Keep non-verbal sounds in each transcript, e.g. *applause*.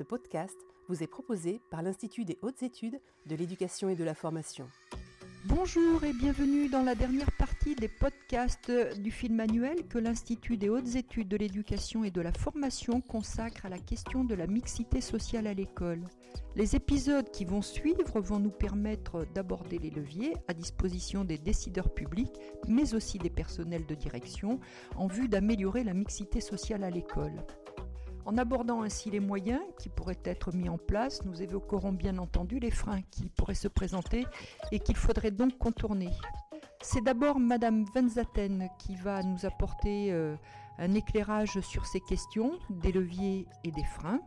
Ce podcast vous est proposé par l'Institut des hautes études de l'éducation et de la formation. Bonjour et bienvenue dans la dernière partie des podcasts du film annuel que l'Institut des hautes études de l'éducation et de la formation consacre à la question de la mixité sociale à l'école. Les épisodes qui vont suivre vont nous permettre d'aborder les leviers à disposition des décideurs publics, mais aussi des personnels de direction, en vue d'améliorer la mixité sociale à l'école. En abordant ainsi les moyens qui pourraient être mis en place, nous évoquerons bien entendu les freins qui pourraient se présenter et qu'il faudrait donc contourner. C'est d'abord Madame Venzaten qui va nous apporter euh, un éclairage sur ces questions, des leviers et des freins.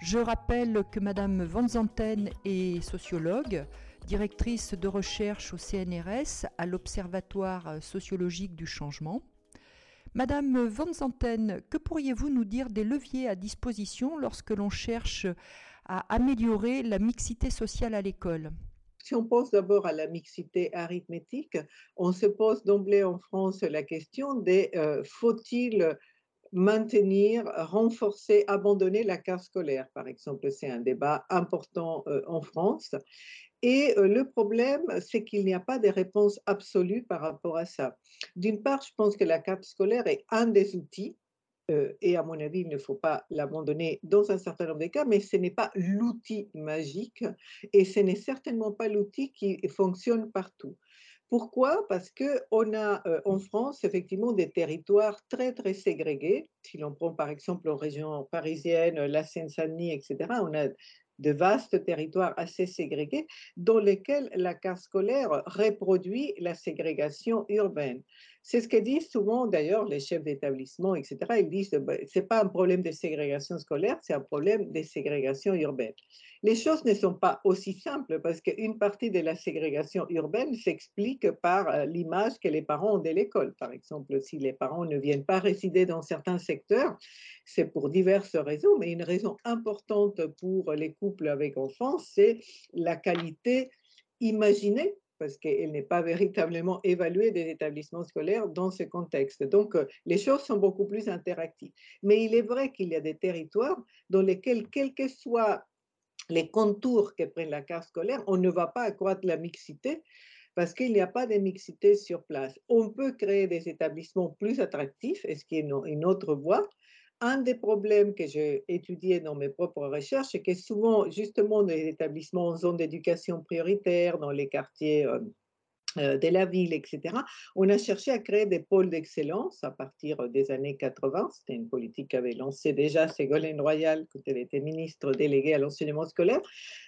Je rappelle que Madame Vanzanten est sociologue, directrice de recherche au CNRS à l'Observatoire sociologique du changement. Madame Van Zanten, que pourriez-vous nous dire des leviers à disposition lorsque l'on cherche à améliorer la mixité sociale à l'école? Si on pense d'abord à la mixité arithmétique, on se pose d'emblée en France la question des euh, faut-il maintenir, renforcer, abandonner la carte scolaire, par exemple. C'est un débat important euh, en France. Et euh, le problème, c'est qu'il n'y a pas de réponse absolue par rapport à ça. D'une part, je pense que la carte scolaire est un des outils, euh, et à mon avis, il ne faut pas l'abandonner dans un certain nombre de cas, mais ce n'est pas l'outil magique, et ce n'est certainement pas l'outil qui fonctionne partout. Pourquoi? Parce qu'on a euh, en France effectivement des territoires très très ségrégés. Si l'on prend par exemple en région parisienne, la Seine-Saint-Denis, etc., on a de vastes territoires assez ségrégés dans lesquels la carte scolaire reproduit la ségrégation urbaine. C'est ce que disent souvent d'ailleurs les chefs d'établissement, etc. Ils disent que ben, ce n'est pas un problème de ségrégation scolaire, c'est un problème de ségrégation urbaine. Les choses ne sont pas aussi simples parce qu'une partie de la ségrégation urbaine s'explique par euh, l'image que les parents ont de l'école. Par exemple, si les parents ne viennent pas résider dans certains secteurs, c'est pour diverses raisons, mais une raison importante pour les couples avec enfants, c'est la qualité imaginée parce qu'elle n'est pas véritablement évaluée des établissements scolaires dans ce contexte. Donc, euh, les choses sont beaucoup plus interactives. Mais il est vrai qu'il y a des territoires dans lesquels, quels que soient les contours que prend la carte scolaire, on ne va pas accroître la mixité parce qu'il n'y a pas de mixité sur place. On peut créer des établissements plus attractifs, et ce qui est une autre voie, un des problèmes que j'ai étudié dans mes propres recherches, c'est que souvent, justement, les établissements en zone d'éducation prioritaire, dans les quartiers euh, euh, de la ville, etc., on a cherché à créer des pôles d'excellence à partir des années 80. C'était une politique qu'avait lancée déjà Ségolène Royal quand elle était ministre déléguée à l'enseignement scolaire.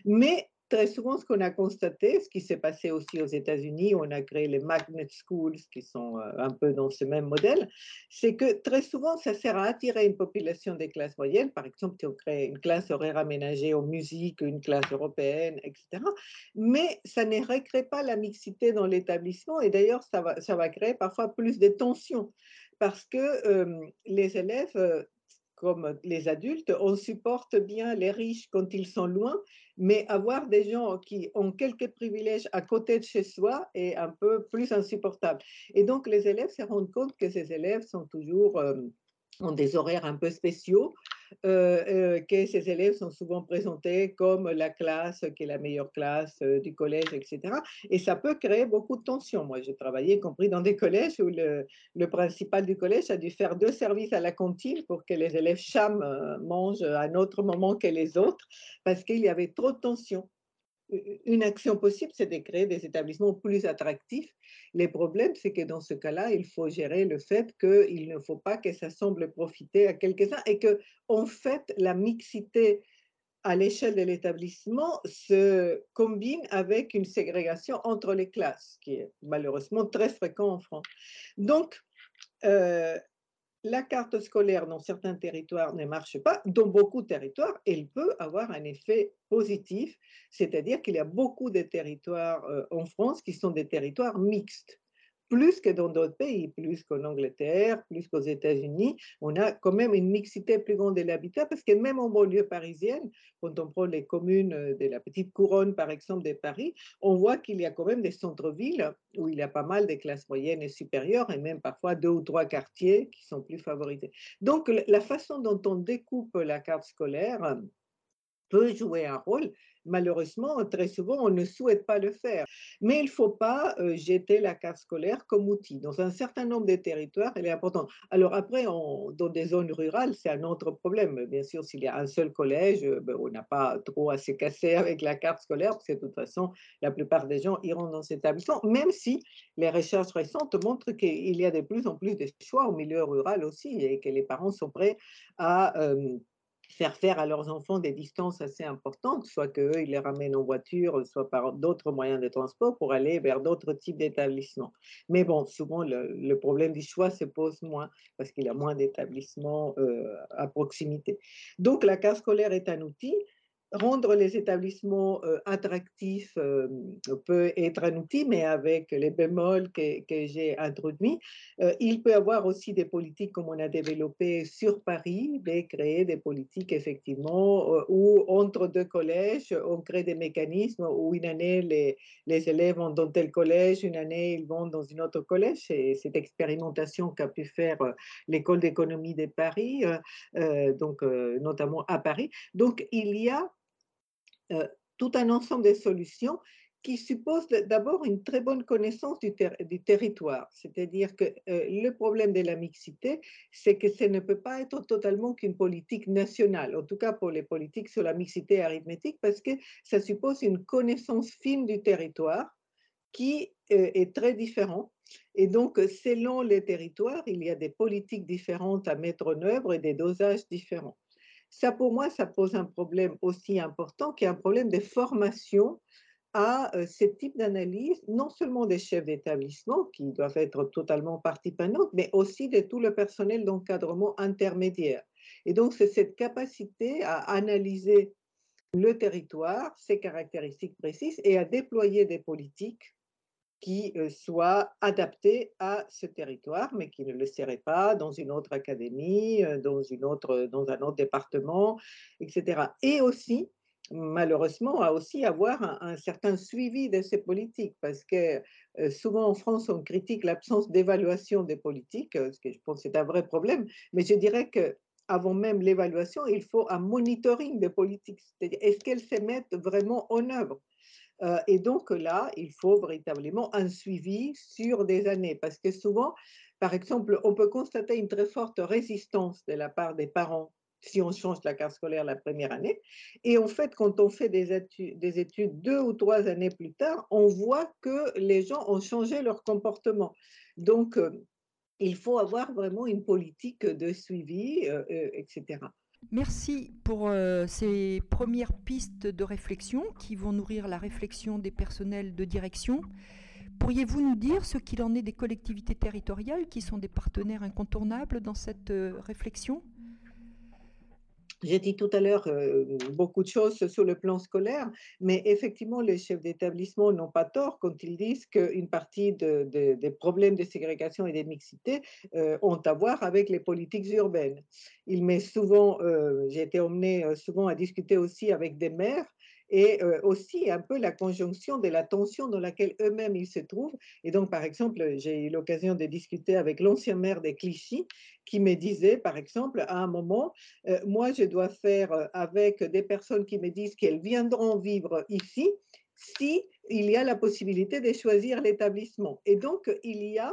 Mais très souvent, ce qu'on a constaté, ce qui s'est passé aussi aux États-Unis, on a créé les magnet schools qui sont euh, un peu dans ce même modèle, c'est que très souvent, ça sert à attirer une population des classes moyennes. Par exemple, si on crée une classe horaire aménagée aux musiques, une classe européenne, etc. Mais ça ne recrée pas la mixité dans l'établissement et d'ailleurs, ça va, ça va créer parfois plus de tensions parce que euh, les élèves euh, comme les adultes, on supporte bien les riches quand ils sont loin, mais avoir des gens qui ont quelques privilèges à côté de chez soi est un peu plus insupportable. Et donc, les élèves se rendent compte que ces élèves sont toujours, euh, ont des horaires un peu spéciaux, euh, euh, que ces élèves sont souvent présentés comme la classe qui est la meilleure classe euh, du collège, etc. Et ça peut créer beaucoup de tensions. Moi, j'ai travaillé, y compris dans des collèges où le, le, principal du collège a dû faire deux services à la cantine pour que les élèves cham mangent à un autre moment que les autres, parce qu'il y avait trop de tensions une action possible, c'est de créer des établissements plus attractifs. Les problèmes, c'est que dans ce cas-là, il faut gérer le fait qu'il ne faut pas que ça semble profiter à quelques-uns et que, en fait, la mixité à l'échelle de l'établissement se combine avec une ségrégation entre les classes, qui est malheureusement très fréquent en France. Donc, euh, la carte scolaire dans certains territoires ne marche pas, dans beaucoup de territoires, elle peut avoir un effet positif, c'est-à-dire qu'il y a beaucoup de territoires euh, en France qui sont des territoires mixtes plus que dans d'autres pays, plus qu'en Angleterre, plus qu'aux États-Unis, on a quand même une mixité plus grande de l'habitat parce que même en banlieue parisienne, quand on prend les communes euh, de la petite couronne, par exemple, de Paris, on voit qu'il y a quand même des centres-villes où il y a pas mal de classes moyennes et supérieures et même parfois deux ou trois quartiers qui sont plus favorisés. Donc, la façon dont on découpe la carte scolaire, peut jouer un rôle. Malheureusement, très souvent, on ne souhaite pas le faire. Mais il ne faut pas euh, jeter la carte scolaire comme outil. Dans un certain nombre de territoires, elle est importante. Alors après, dans des zones rurales, c'est un autre problème. Bien sûr, s'il y a un seul collège, euh, ben, on n'a pas trop à se casser *laughs* avec la carte scolaire, parce que de toute façon, la plupart des gens iront dans cet établissement, même si les recherches récentes montrent qu'il y a de plus en plus de choix au milieu rural aussi, et que les parents sont prêts à... Euh, faire faire à leurs enfants des distances assez importantes, soit qu'eux, ils les ramènent en voiture, soit par d'autres moyens de transport pour aller vers d'autres types d'établissements. Mais bon, souvent, le, problème du choix se pose moins parce qu'il y a moins d'établissements euh, à proximité. Donc, la carte scolaire est un outil rendre les établissements euh, attractifs euh, peut être un outil, mais avec les bémols que, que j'ai introduits. Euh, il peut y avoir aussi des politiques comme on a développé sur Paris, de créer des politiques effectivement où entre deux collèges, on crée des mécanismes où une année les, les élèves vont dans tel collège, une année ils vont dans une autre collège. C'est cette expérimentation qu'a pu faire l'école d'économie de Paris, donc notamment à Paris. Donc il y a euh, tout un ensemble de solutions qui supposent d'abord une très bonne connaissance du, territoire. C'est-à-dire que euh, le problème de la mixité, c'est que ça ne peut pas être totalement qu'une politique nationale, en tout cas pour les politiques sur la mixité arithmétique, parce que ça suppose une connaissance fine du territoire qui euh, est très différent. Et donc, selon les territoires, il y a des politiques différentes à mettre en œuvre et des dosages différents. Ça, pour moi, ça pose un problème aussi important qui est un problème de formation à euh, ce type d'analyse, non seulement des chefs d'établissement qui doivent être totalement partie mais aussi de tout le personnel d'encadrement intermédiaire. Et donc, c'est cette capacité à analyser le territoire, ses caractéristiques précises et à déployer des politiques qui euh, soit adapté à ce territoire, mais qui ne le serait pas dans une autre académie, euh, dans, une autre, dans un autre département, etc. Et aussi, malheureusement, à aussi avoir un, certain suivi de ces politiques, parce que euh, souvent en France, on critique l'absence d'évaluation des politiques, ce que je pense c'est un vrai problème, mais je dirais que avant même l'évaluation, il faut un monitoring des politiques, c'est-à-dire est-ce qu'elles se mettent vraiment en œuvre? Euh, et donc là, il faut véritablement un suivi sur des années, parce que souvent, par exemple, on peut constater une très forte résistance de la part des parents si on change la carte scolaire la première année. Et en fait, quand on fait des études, des études deux ou trois années plus tard, on voit que les gens ont changé leur comportement. Donc, euh, il faut avoir vraiment une politique de suivi, euh, etc. Merci pour euh, ces premières pistes de réflexion qui vont nourrir la réflexion des personnels de direction. Pourriez-vous nous dire ce qu'il en est des collectivités territoriales qui sont des partenaires incontournables dans cette euh, réflexion? J'ai dit tout à l'heure euh, beaucoup de choses sur le plan scolaire, mais effectivement, les chefs d'établissement n'ont pas tort quand ils disent qu'une partie des problèmes de ségrégation et de mixité euh, ont à voir avec les politiques urbaines. Il m'est souvent, euh, j'ai été emmenée souvent à discuter aussi avec des maires et aussi un peu la conjonction de la tension dans laquelle eux-mêmes ils se trouvent. Et donc, par exemple, j'ai eu l'occasion de discuter avec l'ancien maire des Clichy qui me disait, par exemple, à un moment, moi, je dois faire avec des personnes qui me disent qu'elles viendront vivre ici si il y a la possibilité de choisir l'établissement. Et donc, il y a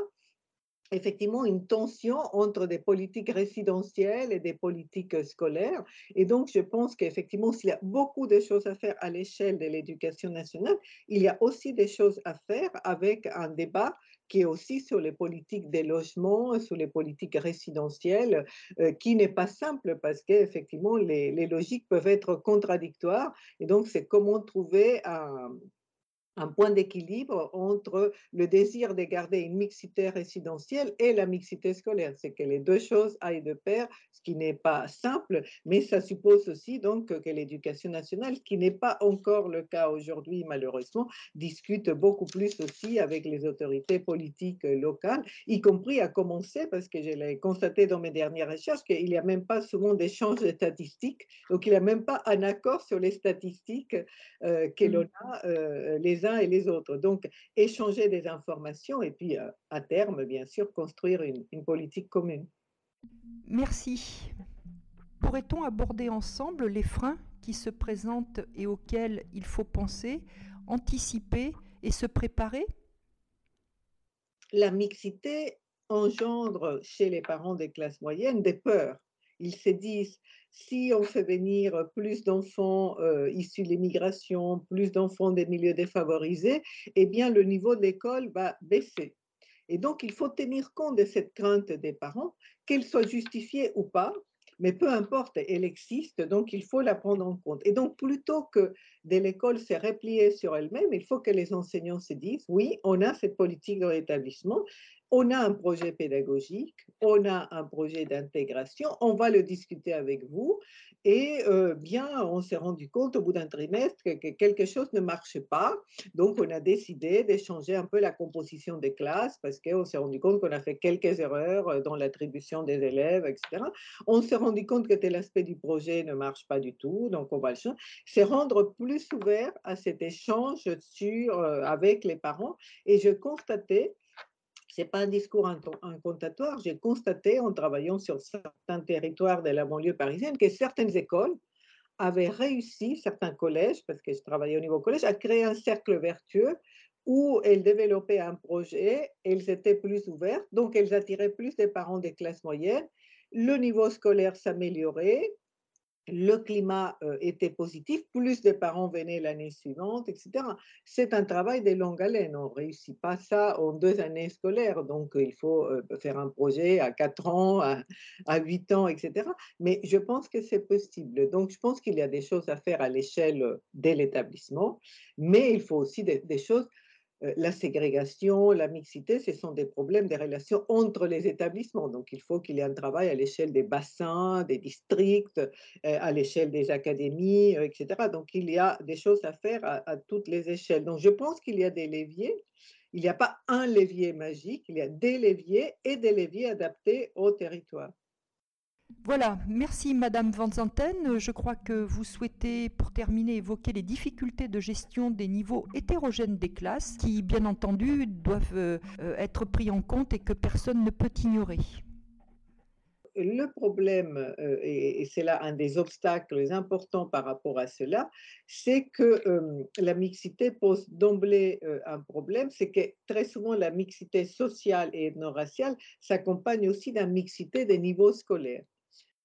effectivement une tension entre des politiques résidentielles et des politiques scolaires. Et donc, je pense qu'effectivement, s'il y a beaucoup de choses à faire à l'échelle de l'éducation nationale, il y a aussi des choses à faire avec un débat qui est aussi sur les politiques des logements, sur les politiques résidentielles, euh, qui n'est pas simple parce qu'effectivement, les, les logiques peuvent être contradictoires. Et donc, c'est comment trouver un un point d'équilibre entre le désir de garder une mixité résidentielle et la mixité scolaire. C'est que les deux choses aillent de pair, ce qui n'est pas simple, mais ça suppose aussi donc que l'éducation nationale, qui n'est pas encore le cas aujourd'hui malheureusement, discute beaucoup plus aussi avec les autorités politiques locales, y compris à commencer, parce que je l'ai constaté dans mes dernières recherches, qu'il n'y a même pas souvent d'échange de statistiques, donc il n'y a même pas un accord sur les statistiques euh, que mmh. l'on a euh, les uns et les autres. Donc, échanger des informations et puis, euh, à terme, bien sûr, construire une, une politique commune. Merci. Pourrait-on aborder ensemble les freins qui se présentent et auxquels il faut penser, anticiper et se préparer? La mixité engendre chez les parents des classes moyennes des peurs. Ils se disent, si on fait venir plus d'enfants euh, issus de l'immigration, plus d'enfants des milieux défavorisés, eh bien le niveau de l'école va baisser. Et donc, il faut tenir compte de cette crainte des parents, qu'elle soit justifiée ou pas, mais peu importe, elle existe, donc il faut la prendre en compte. Et donc, plutôt que de l'école se replier sur elle-même, il faut que les enseignants se disent, oui, on a cette politique dans l'établissement, on a un projet pédagogique, on a un projet d'intégration, on va le discuter avec vous. Et euh, bien, on s'est rendu compte au bout d'un trimestre que, quelque chose ne marchait pas. Donc, on a décidé de changer un peu la composition des classes parce qu'on s'est rendu compte qu'on a fait quelques erreurs euh, dans l'attribution des élèves, etc. On s'est rendu compte que tel aspect du projet ne marche pas du tout. Donc, on va le changer. C'est rendre plus ouvert à cet échange sur, euh, avec les parents. Et je constatais ce n'est pas un discours incantatoire. J'ai constaté en travaillant sur certains territoires de la banlieue parisienne que certaines écoles avaient réussi, certains collèges, parce que je travaillais au niveau collège, à créer un cercle vertueux où elles développaient un projet, elles étaient plus ouvertes, donc elles attiraient plus des parents des classes moyennes, le niveau scolaire s'améliorait, le climat euh, était positif, plus de parents venaient l'année suivante, etc. C'est un travail de longue haleine. On ne réussit pas ça en deux années scolaires. Donc, il faut euh, faire un projet à quatre ans, à, huit ans, etc. Mais je pense que c'est possible. Donc, je pense qu'il y a des choses à faire à l'échelle de l'établissement, mais il faut aussi des choses euh, la ségrégation, la mixité, ce sont des problèmes des relations entre les établissements. Donc, il faut qu'il y ait un travail à l'échelle des bassins, des districts, euh, à l'échelle des académies, euh, etc. Donc, il y a des choses à faire à toutes les échelles. Donc, je pense qu'il y a des leviers. Il n'y a pas un levier magique, il y a des leviers et des leviers adaptés au territoire. Voilà, merci Madame Van Zanten. Je crois que vous souhaitez, pour terminer, évoquer les difficultés de gestion des niveaux hétérogènes des classes, qui, bien entendu, doivent euh, être pris en compte et que personne ne peut ignorer. Le problème, euh, et c'est là un des obstacles importants par rapport à cela, c'est que euh, la mixité pose d'emblée un problème, c'est que très souvent la mixité sociale et ethno-raciale s'accompagne aussi d'une mixité des niveaux scolaires.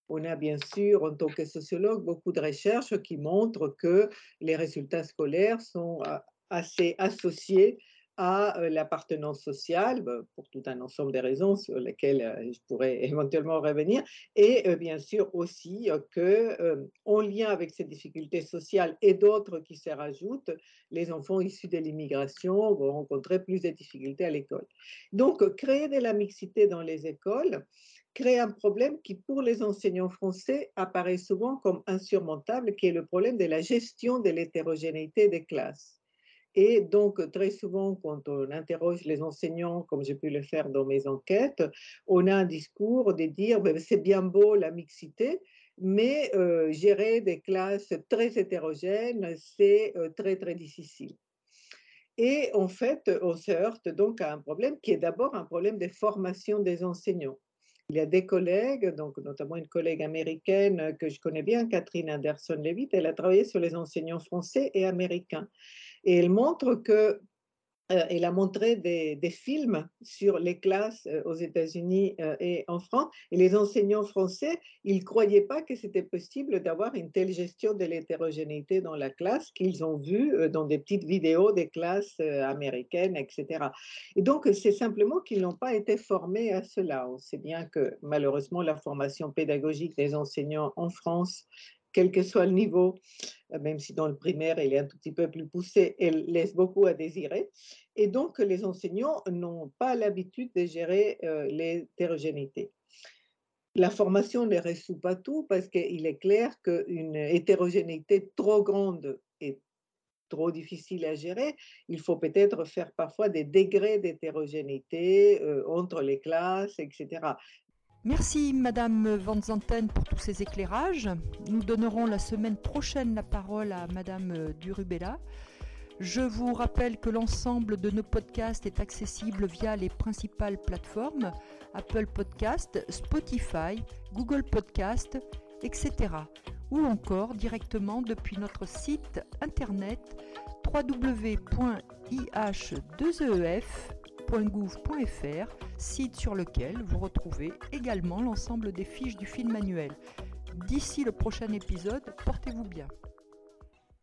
On a bien sûr, en tant que sociologue, beaucoup de recherches qui montrent que les résultats scolaires sont euh, assez associés à euh, l'appartenance sociale, bah, pour tout un ensemble de raisons sur lesquelles euh, je pourrais *laughs* éventuellement revenir, et bien sûr aussi que, en lien avec ces difficultés sociales et d'autres qui se rajoutent, les enfants issus de l'immigration vont rencontrer plus de difficultés à l'école. Donc, créer de la mixité dans les écoles, crée un problème qui, pour les enseignants français, apparaît souvent comme insurmontable, qui est le problème de la gestion de l'hétérogénéité des classes. Et donc, très souvent, quand on interroge les enseignants, comme j'ai pu le faire dans mes enquêtes, on a un discours de dire ben, c'est bien beau la mixité, mais euh, gérer des classes très hétérogènes, c'est euh, très, très difficile. Et en fait, on se heurte donc à un problème qui est d'abord un problème de formation des enseignants. Il y a des collègues, donc notamment une collègue américaine que je connais bien, Catherine Anderson-Levitt, elle a travaillé sur les enseignants français et américains. Et elle montre que euh, elle a montré des, films sur les classes euh, aux États-Unis euh, et en France. Et les enseignants français, ils ne croyaient pas que c'était possible d'avoir une telle gestion de l'hétérogénéité dans la classe qu'ils ont vu dans des petites vidéos des classes américaines, etc. Et donc, c'est simplement qu'ils n'ont pas été formés à cela. On sait bien que malheureusement, la formation pédagogique des enseignants en France quel que soit le niveau, euh, même si dans le primaire, il est un tout petit peu plus poussé, elle laisse beaucoup à désirer. Et donc, les enseignants n'ont pas l'habitude de gérer euh, l'hétérogénéité. La formation ne résout pas tout parce qu'il est clair qu'une hétérogénéité trop grande est trop difficile à gérer. Il faut peut-être faire parfois des degrés d'hétérogénéité euh, entre les classes, etc. Merci Madame Van Zanten pour tous ces éclairages. Nous donnerons la semaine prochaine la parole à Madame Durubella. Je vous rappelle que l'ensemble de nos podcasts est accessible via les principales plateformes Apple Podcast, Spotify, Google Podcast, etc. ou encore directement depuis notre site internet www.ih2ef.gouv.fr, site sur lequel vous retrouvez également l'ensemble des fiches du film manuel. D'ici le prochain épisode, portez-vous bien.